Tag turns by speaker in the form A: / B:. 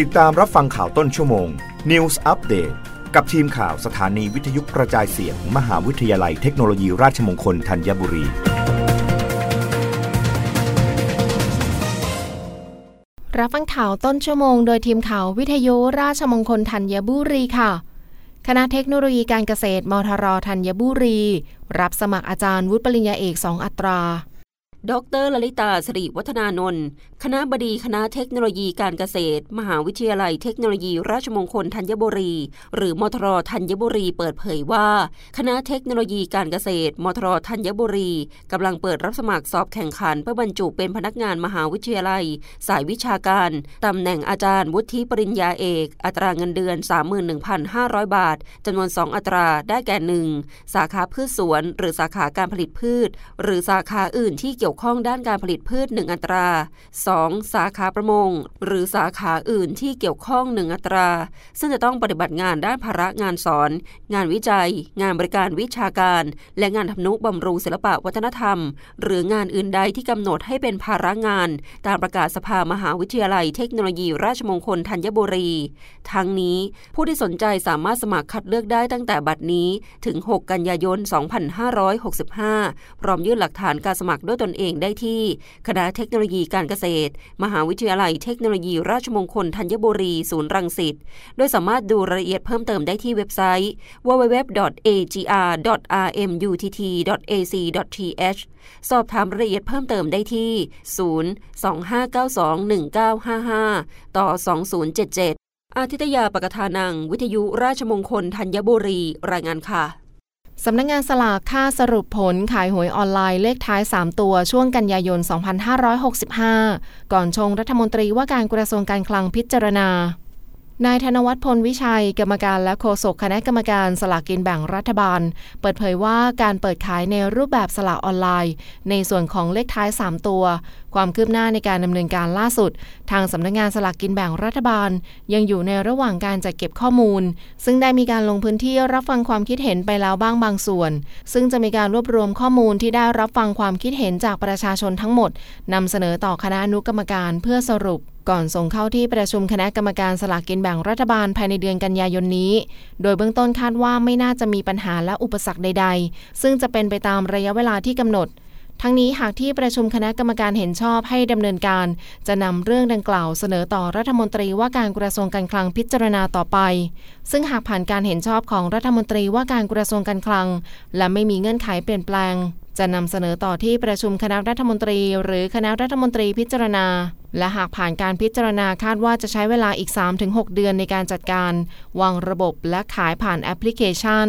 A: ติดตามรับฟังข่าวต้นชั่วโมง News Update กับทีมข่าวสถานีวิทยุกระจายเสียงมหาวิทยาลัยเทคโนโลยีราชมงคลธัญบุรี
B: รับฟังข่าวต้นชั่วโมงโดยทีมข่าววิทยุราชมงคลธัญบุรีค่ะ คณะเทคโนโลยีการเกษตรมทรธัญบุรี รับสมัครอาจารย์วุฒิปริญญาเอกสองอัตรา
C: ดรลลิตาสิริวัฒนานนท์คณะบดีคณะเทคโนโลยีการเกษตร มหาวิทยาลัยเทคโนโลยี ราชมงคลธัญบุรี หรือมทรธัญบุรีเปิดเผยว่า คณะเทคโนโลยีการเกษตร มทรธัญบุรีกำลังเปิดรับสมัครสอบแข่งขันเพื่อบรรจุเป็นพนักงานมหาวิทยาลัย สายวิชาการตำแหน่งอาจารย์วุฒิปริญญาเอก อัตราเงินเดือน 31,500 บาทจำนวน 2 อัตราได้แก่หนึ่งสาขาพืชสวน หรือสาขาการผลิตพืช หรือสาขาอื่นที่เกี่ยวข้องด้านการผลิตลิตพืช 1 อัตรา 2. สาขาประมง หรือสาขาอื่นที่เกี่ยวข้อง 1 อัตรา ซึ่งจะต้องปฏิบัติงานด้านภาระงานสอน งานวิจัย งานบริการวิชาการ และงานทำนุบำรุงศิลปะวัฒนธรรม หรืองานอื่นใดที่กำหนดให้เป็นภาระงาน ตามประกาศสภามหาวิทยาลัยเทคโนโลยีราชมงคลธัญบุรี ทั้งนี้ผู้ที่สนใจสามารถสมัครคัดเลือกได้ตั้งแต่บัดนี้ถึง 6 กันยายน 2565 พร้อมยื่นหลักฐานการสมัครด้วยตนเองได้ที่ คณะเทคโนโลยีการเกษตร มหาวิทยาลัยเทคโนโลยีราชมงคลธัญบุรีศูนย์รังสิตโดยสามารถดูรายละเอียดเพิ่มเติมได้ที่เว็บไซต์ www.agr.rmutt.ac.th สอบถามรายละเอียดเพิ่มเติมได้ที่ 025921955 ต่อ 2077 อาทิตยาปกทานัง วิทยุราชมงคลธัญบุรี รายงานค่ะ
B: สำนักงงานสลากค่าสรุปผลขายหวยออนไลน์เลขท้าย 3 ตัวช่วงกันยายน 2565 ก่อนชงรัฐมนตรีว่าการกระทรวงการคลังพิจารณา นายธนวัฒน์พลวิชัย กรรมการและโฆษกคณะกรรมการสลากกินแบ่งรัฐบาล เปิดเผยว่าการเปิดขายในรูปแบบสลากออนไลน์ ในส่วนของเลขท้าย 3 ตัว ความคืบหน้าในการดำเนินการล่าสุด ทางสำนักงงานสลากกินแบ่งรัฐบาล ยังอยู่ในระหว่างการจัดเก็บข้อมูล ซึ่งได้มีการลงพื้นที่รับฟังความคิดเห็นไปแล้วบ้างบางส่วน ซึ่งจะมีการรวบรวมข้อมูลที่ได้รับฟังความคิดเห็นจากประชาชนทั้งหมดนำเสนอต่อคณะอนุกรรมการเพื่อสรุป ก่อนส่งเข้าที่ประชุมคณะกรรมการสลากกินแบ่งรัฐบาลภายในเดือนกันยายนนี้ โดยเบื้องต้นคาดว่าไม่น่าจะมีปัญหาและอุปสรรคใด ๆ ซึ่งจะเป็นไปตามระยะเวลาที่กำหนด ทั้งนี้หากที่ประชุมคณะกรรมการเห็นชอบให้ดำเนินการ จะนำเรื่องดังกล่าวเสนอต่อรัฐมนตรีว่าการกระทรวงการคลังพิจารณาต่อไป ซึ่งหากผ่านการเห็นชอบของรัฐมนตรีว่าการกระทรวงการคลัง และไม่มีเงื่อนไขเปลี่ยนแปลง จะนำเสนอต่อที่ประชุมคณะรัฐมนตรี หรือคณะรัฐมนตรีพิจารณา และหากผ่านการพิจารณาคาดว่าจะใช้เวลาอีก 3-6 เดือนในการจัดการ วางระบบและขายผ่านแอปพลิเคชัน